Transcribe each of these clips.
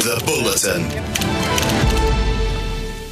The Bulletin.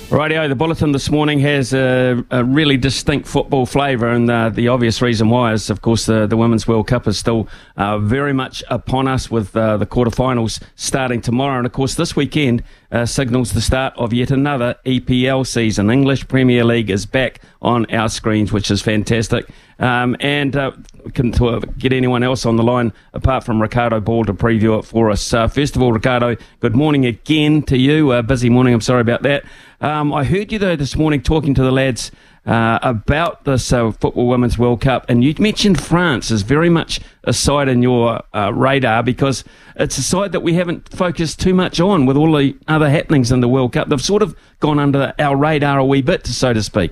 Rightio, the bulletin this morning has a, a really distinct football flavour, and uh, the obvious reason why is, of course, the, the Women's World Cup is still uh, very much upon us with uh, the quarterfinals starting tomorrow. And, of course, this weekend uh, signals the start of yet another EPL season. English Premier League is back on our screens, which is fantastic. Um, and uh, to get anyone else on the line apart from Riccardo Ball to preview it for us. Uh, first of all, Riccardo, good morning again to you. Busy morning, I'm sorry about that. Um, I heard you though this morning talking to the lads uh, about this uh, Football Women's World Cup, and you mentioned France is very much a side in your uh, radar because it's a side that we haven't focused too much on with all the other happenings in the World Cup. They've sort of gone under our radar a wee bit, so to speak.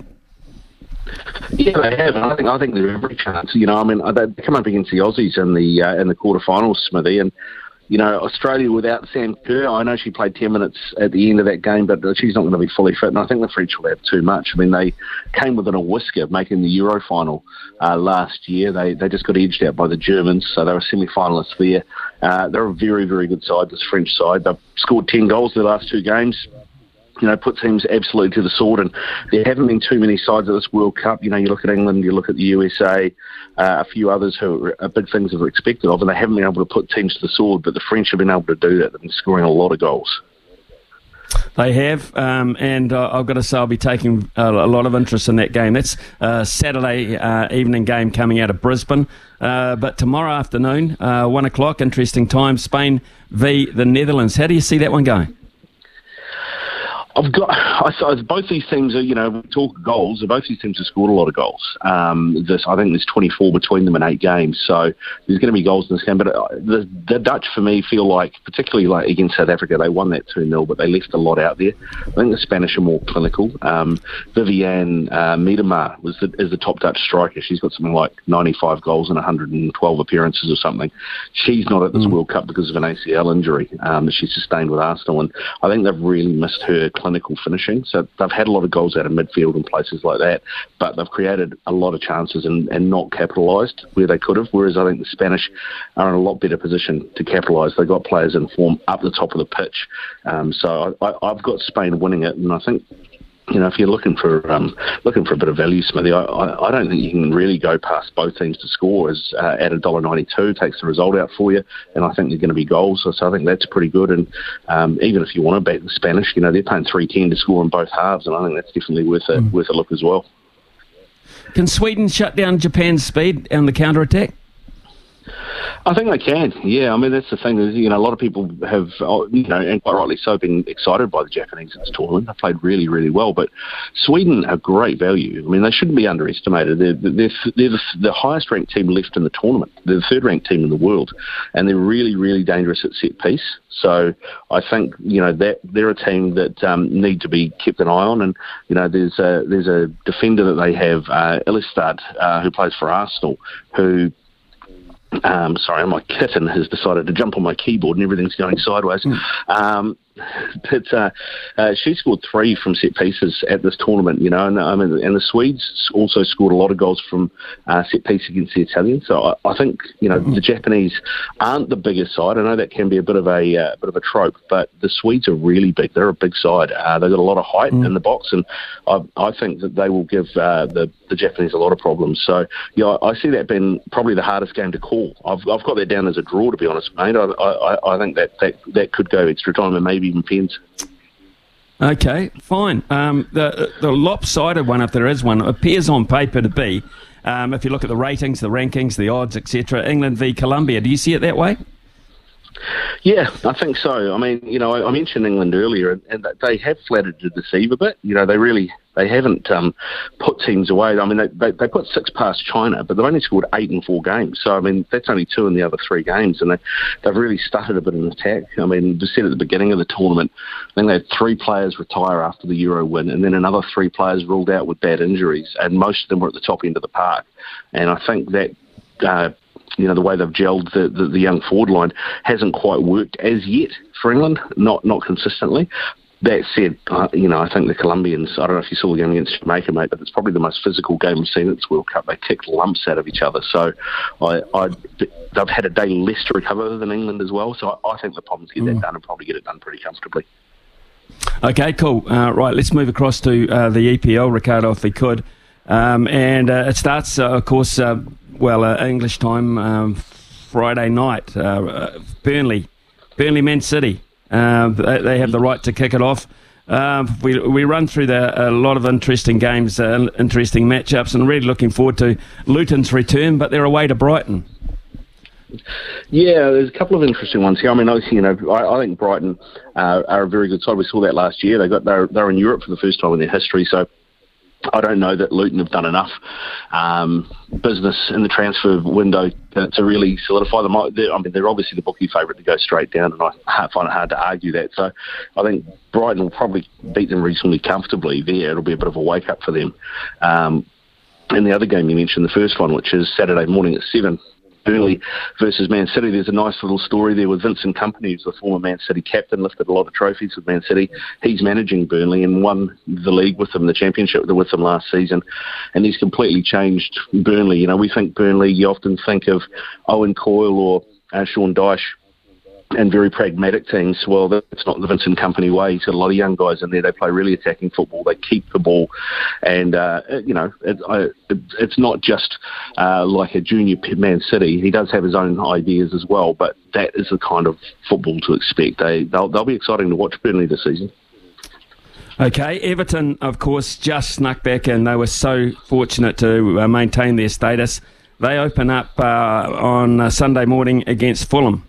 Yeah, they have, and I think I think they're every chance. You know, I mean, they come up against the Aussies in the uh, in the quarterfinals, Smithy, and you know, Australia without Sam Kerr, I know she played 10 minutes at the end of that game, but she's not going to be fully fit. And I think the French will have too much. I mean, they came within a whisker of making the Euro final uh, last year. They they just got edged out by the Germans, so they were semi finalists there. Uh, they're a very, very good side, this French side. They've scored 10 goals their last two games you know, put teams absolutely to the sword. And there haven't been too many sides of this World Cup. You know, you look at England, you look at the USA, uh, a few others who are big things that are expected of, and they haven't been able to put teams to the sword. But the French have been able to do that. They've been scoring a lot of goals. They have, um, and uh, I've got to say I'll be taking a, a, lot of interest in that game. That's a Saturday uh, evening game coming out of Brisbane. Uh, but tomorrow afternoon, uh, one o'clock, interesting time, Spain v the Netherlands. How do you see that one going? I've got. I suppose both these teams are. You know, we talk goals. Both these teams have scored a lot of goals. Um, this, I think there's 24 between them in eight games, so there's going to be goals in this game. But uh, the, the Dutch, for me, feel like, particularly like against South Africa, they won that 2 0, but they left a lot out there. I think the Spanish are more clinical. Um, Vivianne uh, Miedema was the, is the top Dutch striker. She's got something like 95 goals and 112 appearances or something. She's not at this mm. World Cup because of an ACL injury um, that she sustained with Arsenal, and I think they've really missed her clinical finishing. So they've had a lot of goals out of midfield and places like that, but they've created a lot of chances and, and not capitalised where they could have. Whereas I think the Spanish are in a lot better position to capitalise. They've got players in form up the top of the pitch. Um, so I, I've got Spain winning it, and I think you know, if you're looking for um, looking for a bit of value, Smithy, I, I, I, don't think you can really go past both teams to score. As uh, at a dollar ninety two takes the result out for you, and I think they're going to be goals. So, so I think that's pretty good. And um, even if you want to bet the Spanish, you know, they're paying three ten to score in both halves, and I think that's definitely worth a mm. worth a look as well. Can Sweden shut down Japan's speed on the counter attack? I think they can. Yeah, I mean that's the thing. Is, you know, a lot of people have, uh, you know, and quite rightly so, been excited by the Japanese in this tournament. They played really, really well. But Sweden are great value. I mean, they shouldn't be underestimated. They're they're, they're the, highest ranked team left in the tournament. They're the third ranked team in the world, and they're really, really dangerous at set piece. So I think you know that they're a team that um, need to be kept an eye on. And you know, there's a there's a defender that they have, uh, uh, who plays for Arsenal, who um, sorry, my kitten has decided to jump on my keyboard and everything's going sideways. Mm. Um, but uh, uh, she scored three from set pieces at this tournament, you know, and I mean, and the Swedes also scored a lot of goals from uh, set piece against the Italians. So I, I think you know mm-hmm. the Japanese aren't the biggest side. I know that can be a bit of a uh, bit of a trope, but the Swedes are really big. They're a big side. Uh, they've got a lot of height mm. in the box, and I, I think that they will give uh, the the Japanese a lot of problems. So yeah, I, I see that being probably the hardest game to call. I've I've got that down as a draw, to be honest, mate. I I, I think that, that that could go extra time and maybe even pens. Okay, fine. Um, the the lopsided one, if there is one, appears on paper to be. Um, if you look at the ratings, the rankings, the odds, etc., England v Colombia. Do you see it that way? Yeah, I think so. I mean, you know, I, I mentioned England earlier, and, and they have flattered to deceive a bit. You know, they really They haven't um, put teams away. I mean, they, they, they put six past China, but they've only scored eight in four games. So I mean, that's only two in the other three games, and they they've really started a bit an attack. I mean, just said at the beginning of the tournament, I think they had three players retire after the Euro win, and then another three players ruled out with bad injuries, and most of them were at the top end of the park. And I think that. Uh, you know the way they've gelled the, the, the young forward line hasn't quite worked as yet for England, not not consistently. That said, uh, you know, I think the Colombians, I don't know if you saw the game against Jamaica, mate, but it's probably the most physical game we've seen at this World Cup. They kicked lumps out of each other. So I, I, they've had a day less to recover than England as well. So I, I think the problems get mm. that done and probably get it done pretty comfortably. Okay, cool. Uh, right, let's move across to uh, the EPL, Riccardo, if we could. Um, and uh, it starts, uh, of course, uh, well, English time, um, Friday night. Burnley, Burnley, Man City. Uh, they, have the right to kick it off. Uh, we we run through the, a lot of interesting games, uh, interesting matchups, and really looking forward to Luton's return. But they're away to Brighton. Yeah, there's a couple of interesting ones here. I mean, you know, I, I think Brighton uh, are a very good side. We saw that last year. They got they're, they're in Europe for the first time in their history, so I don't know that Luton have done enough um, business in the transfer window to, to really solidify them. I mean, they're obviously the bookie favourite to go straight down, and I find it hard to argue that. So I think Brighton will probably beat them reasonably comfortably there. It'll be a bit of a wake up for them. Um, and the other game you mentioned, the first one, which is Saturday morning at 7, Burnley versus Man City. There's a nice little story there with Vincent Kompany, who's the former Man City captain, lifted a lot of trophies with Man City. He's managing Burnley and won the league with them, the championship with them last season, and he's completely changed Burnley. You know, we think Burnley. You often think of Owen Coyle or uh, Sean Dyche and very pragmatic teams. Well, that's not the Vincent Kompany way. He's got a lot of young guys in there. They play really attacking football. They keep the ball, and uh, you know, it, it, it's not just uh, like a junior Man City. He does have his own ideas as well, but that is the kind of football to expect. They they'll, they'll be exciting to watch Burnley this season. Okay, Everton, of course, just snuck back and they were so fortunate to uh, maintain their status. They open up uh, on Sunday morning against Fulham.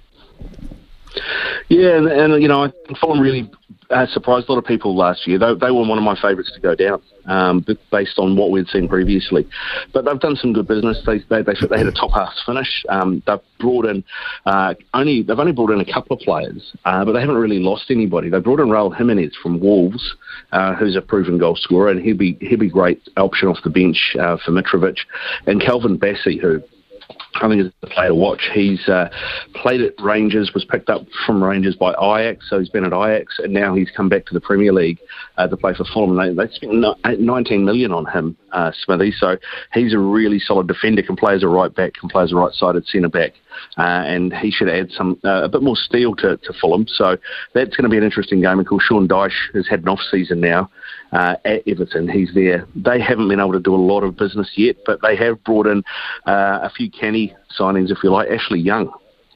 Yeah, and, and you know, Fulham really uh, surprised a lot of people last year. They, they were one of my favourites to go down, um, based on what we'd seen previously. But they've done some good business. They they, they, they had a top half finish. Um, they've brought in uh, only they've only brought in a couple of players, uh, but they haven't really lost anybody. They brought in Raul Jimenez from Wolves, uh, who's a proven goal scorer, and he'll be he'll be great option off the bench uh, for Mitrovic, and Calvin Bassey, who I think is a player to watch. He's uh, played at Rangers, was picked up from Rangers by Ajax, so he's been at Ajax, and now he's come back to the Premier League uh, to play for Fulham. They, they spent 19 million on him, uh, Smithy. So he's a really solid defender. Can play as a right back, can play as a right-sided centre back, uh, and he should add some uh, a bit more steel to, to Fulham. So that's going to be an interesting game. Of course, Sean Dyche has had an off season now uh, at Everton. He's there. They haven't been able to do a lot of business yet, but they have brought in uh, a few canny signings, if you like. Ashley Young,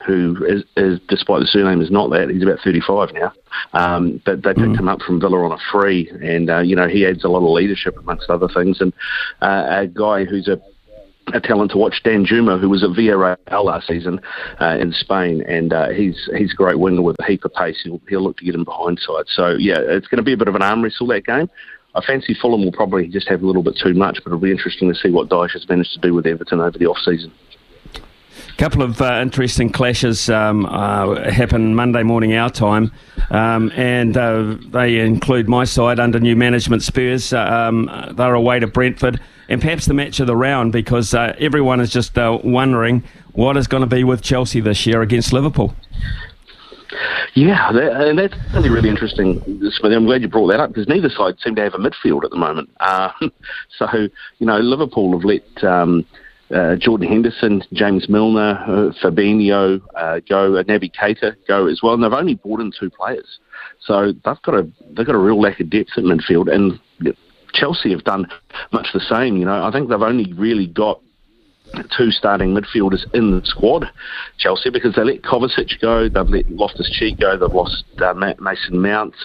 who is, is, despite the surname, is not that. He's about 35 now. Um, but they picked mm. him up from Villa on a free, and uh, you know he adds a lot of leadership amongst other things. And uh, a guy who's a a talent to watch, Danjuma, who was at Villarreal last season uh, in Spain, and uh, he's he's a great winger with a heap of pace. He'll, he'll look to get him behind side. So yeah, it's going to be a bit of an arm wrestle that game. I fancy Fulham will probably just have a little bit too much, but it'll be interesting to see what Dyche has managed to do with Everton over the off season A couple of uh, interesting clashes um, uh, happen Monday morning our time, um, and uh, they include my side under new management Spurs. Uh, um, they're away to Brentford, and perhaps the match of the round because uh, everyone is just uh, wondering what is going to be with Chelsea this year against Liverpool. Yeah, that, and that's really, really interesting. I'm glad you brought that up because neither side seem to have a midfield at the moment. so, you know, Liverpool have let. Um, uh, Jordan Henderson, James Milner, uh, Fabinho uh, go, uh, Naby Keita go as well, and they've only brought in two players, so they've got a they've got a real lack of depth at midfield, and Chelsea have done much the same. You know, I think they've only really got two starting midfielders in the squad, Chelsea, because they let Kovacic go, they've let Loftus Cheek go, they've lost uh, Mason Mounts.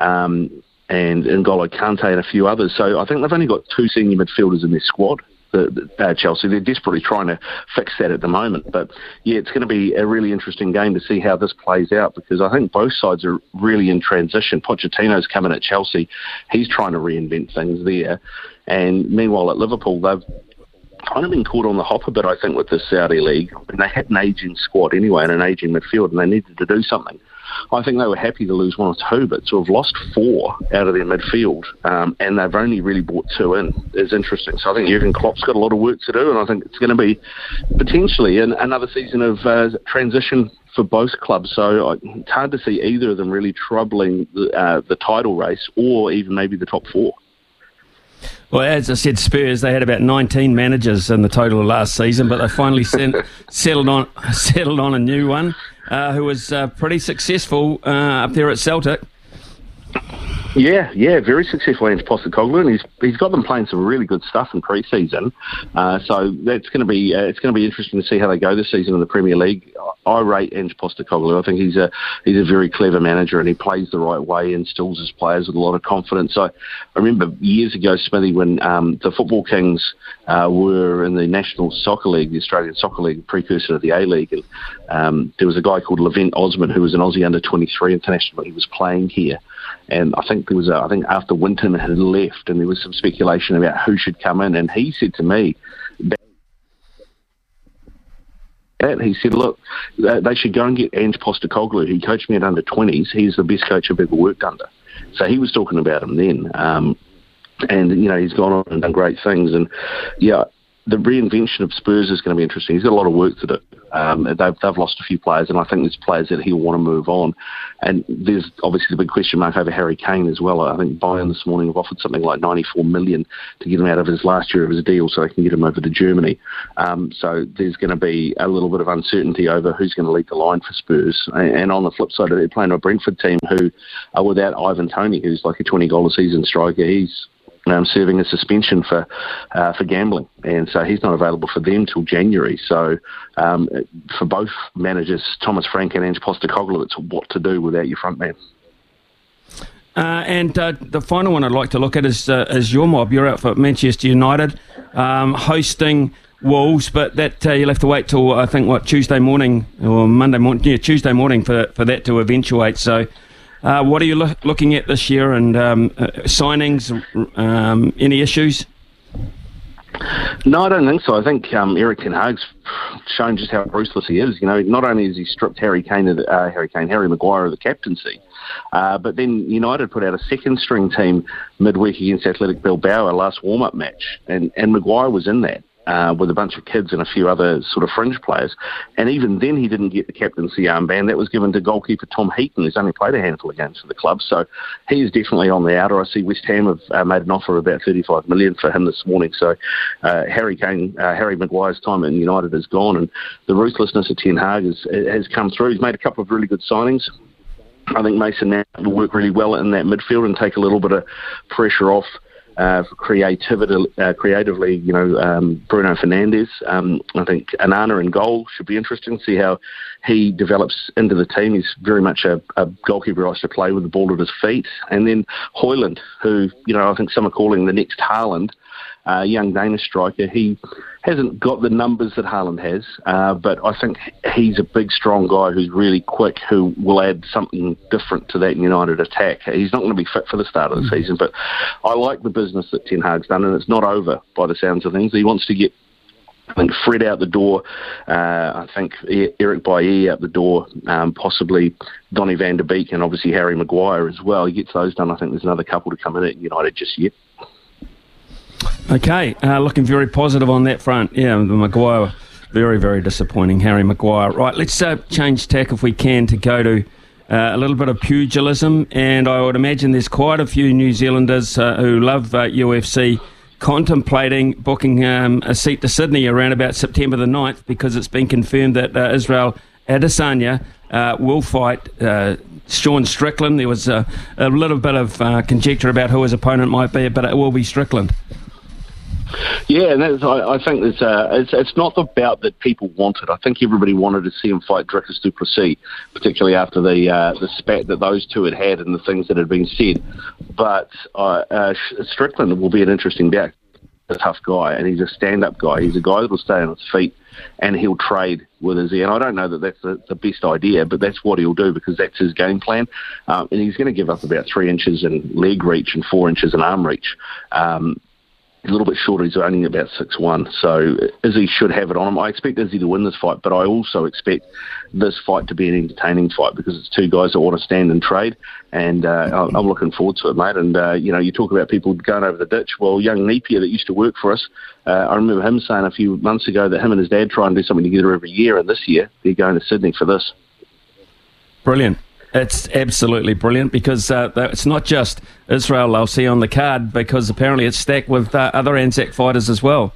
Um, and N'Golo Kante and a few others. So I think they've only got two senior midfielders in their squad the, uh, Chelsea. They're desperately trying to fix that at the moment. But yeah, it's going to be a really interesting game to see how this plays out because I think both sides are really in transition. Pochettino's coming at Chelsea. He's trying to reinvent things there. And meanwhile, at Liverpool, they've kind of been caught on the hop a bit, I think, with the Saudi League. And they had an aging squad anyway and an aging midfield, and they needed to do something. I think they were happy to lose one or two, but to have lost four out of their midfield, um, and they've only really brought two in, is interesting. So I think Jurgen Klopp's got a lot of work to do, and I think it's going to be potentially an, another season of uh, transition for both clubs. So it's hard to see either of them really troubling the, uh, the title race or even maybe the top four. Well, as I said, Spurs they had about 19 managers in the total of last season, but they finally sent, settled on settled on a new one uh, who was uh, pretty successful uh, up there at Celtic. Yeah, yeah, very successful Ange Postecoglou, and he's he's got them playing some really good stuff in pre-season. Uh, so that's going to be uh, it's going to be interesting to see how they go this season in the Premier League. I rate Ange Postecoglou. I think he's a he's a very clever manager, and he plays the right way, instills his players with a lot of confidence. So I remember years ago, Smithy, when um, the Football Kingz uh, were in the National Soccer League, the Australian Soccer League, precursor to the A League, and um, there was a guy called Levent Osman who was an Aussie under 23 international. He was playing here. And I think there was, a, I think after Winton had left, and there was some speculation about who should come in. And he said to me, that he said, look, they should go and get Ange Postecoglou. He coached me at under 20s. He's the best coach I've ever worked under. So he was talking about him then. Um, and, you know, he's gone on and done great things. And, yeah, the reinvention of Spurs is going to be interesting. He's got a lot of work to do. Um, they've, they've lost a few players, and I think there's players that he'll want to move on. And there's obviously the big question mark over Harry Kane as well. I think Bayern this morning have offered something like 94 million to get him out of his last year of his deal, so they can get him over to Germany. Um, so there's going to be a little bit of uncertainty over who's going to lead the line for Spurs. And on the flip side, they're playing a Brentford team who are without Ivan Toney, who's like a 20 goal a season striker. He's um, serving a suspension for uh, for gambling, and so he's not available for them till January. So um, for both managers, Thomas Frank and Ange Postecoglou, it's what to do without your front man. Uh, and uh, the final one I'd like to look at is uh, is your mob. You're out for Manchester United, um, hosting Wolves, but that uh, you'll have to wait till I think what Tuesday morning or Monday morning, yeah, Tuesday morning for for that to eventuate. So. Uh, what are you lo- looking at this year and um, uh, signings? Um, any issues? No, I don't think so. I think um, Erik Ten Hag's shown just how ruthless he is. You know, not only has he stripped Harry Kane, of the, uh, Harry Kane, Harry Maguire of the captaincy, uh, but then United put out a second string team midweek against Athletic Bilbao, our last warm up match, and and Maguire was in that uh, with a bunch of kids and a few other sort of fringe players. And even then, he didn't get the captaincy armband. That was given to goalkeeper Tom Heaton, who's only played a handful of games for the club. So he is definitely on the outer. I see West Ham have uh, made an offer of about 35 million for him this morning. So uh, Harry Kane, uh, Harry Maguire's time in United is gone, and the ruthlessness of Ten Hag has, has come through. He's made a couple of really good signings. I think Mason now will work really well in that midfield and take a little bit of pressure off uh, creativity, uh, creatively, you know, um, Bruno Fernandes. Um, I think Onana in goal should be interesting to see how he develops into the team. He's very much a, a goalkeeper who likes to play with the ball at his feet. And then Hojlund, who, you know, I think some are calling the next Haaland uh, young Danish striker. He hasn't got the numbers that Haaland has, uh, but I think he's a big, strong guy who's really quick, who will add something different to that United attack. He's not going to be fit for the start of the mm-hmm. season, but I like the business that Ten Hag's done, and it's not over by the sounds of things. He wants to get I think Fred out the door. Uh, I think Eric Bailly out the door. Um, possibly Donny Van Der Beek and obviously Harry Maguire as well. He gets those done. I think there's another couple to come in at United just yet. Okay, uh, looking very positive on that front. Yeah, the Maguire, very, very disappointing. Harry Maguire. Right, let's uh, change tack if we can to go to uh, a little bit of pugilism. And I would imagine there's quite a few New Zealanders uh, who love UFC uh, contemplating booking um, a seat to Sydney around about September the 9th because it's been confirmed that uh, Israel Adesanya will fight Sean Strickland. There was a, a little bit of conjecture about who his opponent might be, but it will be Strickland. Yeah, and that's, I, I think it's, uh, it's it's not the bout that people wanted. I think everybody wanted to see him fight Dricus du Plessis, particularly after the uh, the spat that those two had had and the things that had been said. But uh, uh, Strickland will be an interesting bout a tough guy, and he's a stand-up guy. He's a guy that'll stay on his feet, and he'll trade with his. And I don't know that that's the, the best idea, but that's what he'll do because that's his game plan. Um, and he's going to give up about three inches in leg reach and four inches in arm reach. Um, a little bit shorter. He's only about six one, so Izzy should have it on him. I expect Izzy to win this fight, but I also expect this fight to be an entertaining fight because it's two guys that want to stand and trade, and uh, I'm looking forward to it, mate. And uh, you know, you talk about people going over the ditch. Well, young Napier that used to work for us, uh, I remember him saying a few months ago that him and his dad try and do something together every year, and this year they're going to Sydney for this. Brilliant. It's absolutely brilliant because uh, it's not just Israel they'll see on the card because apparently it's stacked with uh, other Anzac fighters as well.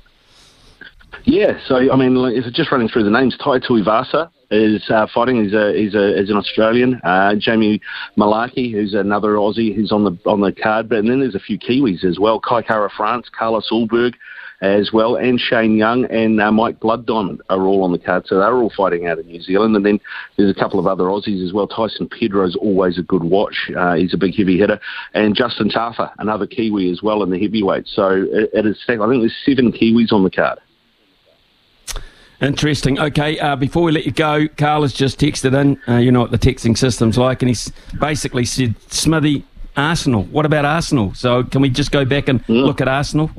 Yeah, so I mean, just running through the names, Tai Tuivasa is uh, fighting. He's a he's a an Australian. Uh, Jamie Mullarkey, who's another Aussie, who's on the on the card. But and then there's a few Kiwis as well. Kai Kara France, Carlos Ulberg, as well, and Shane Young and uh, Mike Blood Diamond are all on the card. So they're all fighting out of New Zealand. And then there's a couple of other Aussies as well. Tyson Pedro's always a good watch. Uh, he's a big heavy hitter. And Justin Tafa, another Kiwi as well in the heavyweight. So it, it is, I think there's seven Kiwis on the card. Interesting. Okay, uh, before we let you go, Carl has just texted in. Uh, you know what the texting system's like, and he's basically said, Smithy, Arsenal. What about Arsenal? So can we just go back and look at Arsenal?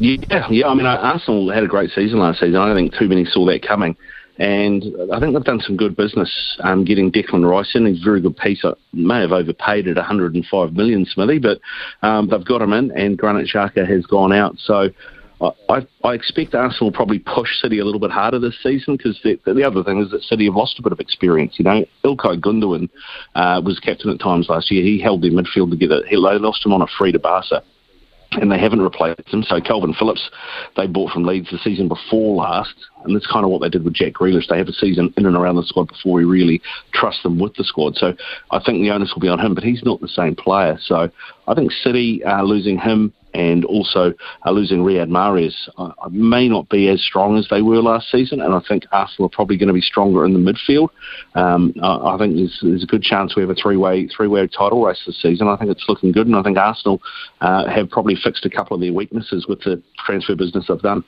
Yeah, yeah. I mean, Arsenal had a great season last season. I don't think too many saw that coming. And I think they've done some good business um, getting Declan Rice in. He's a very good piece. I may have overpaid at 105 million, Smithy, but um, they've got him in, and Granit Xhaka has gone out. So I, I expect Arsenal will probably push City a little bit harder this season because the, the other thing is that City have lost a bit of experience. You know, Ilkay Gundogan uh, was captain at times last year. He held their midfield together. He, they lost him on a free to Barca and they haven't replaced him. So Kalvin Phillips, they bought from Leeds the season before last, and that's kind of what they did with Jack Grealish. They have a season in and around the squad before we really trust them with the squad. So I think the onus will be on him, but he's not the same player. So I think City uh, losing him and also uh, losing Riyad Mahrez uh, may not be as strong as they were last season, and I think Arsenal are probably going to be stronger in the midfield. Um, I, I, think there's, there's, a good chance we have a three-way three-way title race this season. I think it's looking good, and I think Arsenal uh, have probably fixed a couple of their weaknesses with the transfer business they've done.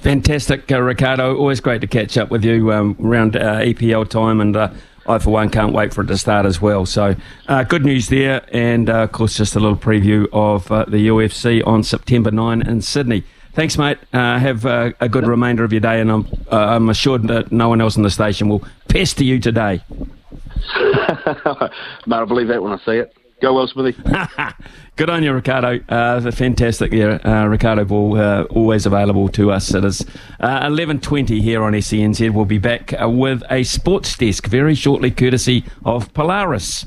Fantastic, uh, Riccardo. Always great to catch up with you um, around uh, EPL time and uh, I, for one, can't wait for it to start as well. So, uh, good news there, and uh, of course, just a little preview of uh, the UFC on September 9 in Sydney. Thanks, mate. Uh, have uh, a good remainder of your day, and I'm, uh, I'm assured that no one else in the station will pester you today. Mate, I believe that when I see it. Go well, Smithy. Good on you, Riccardo. Uh, fantastic. Yeah, uh, Riccardo Ball, uh, always available to us. It is uh, 11.20 here on SENZ. We'll be back uh, with a sports desk very shortly, courtesy of Polaris.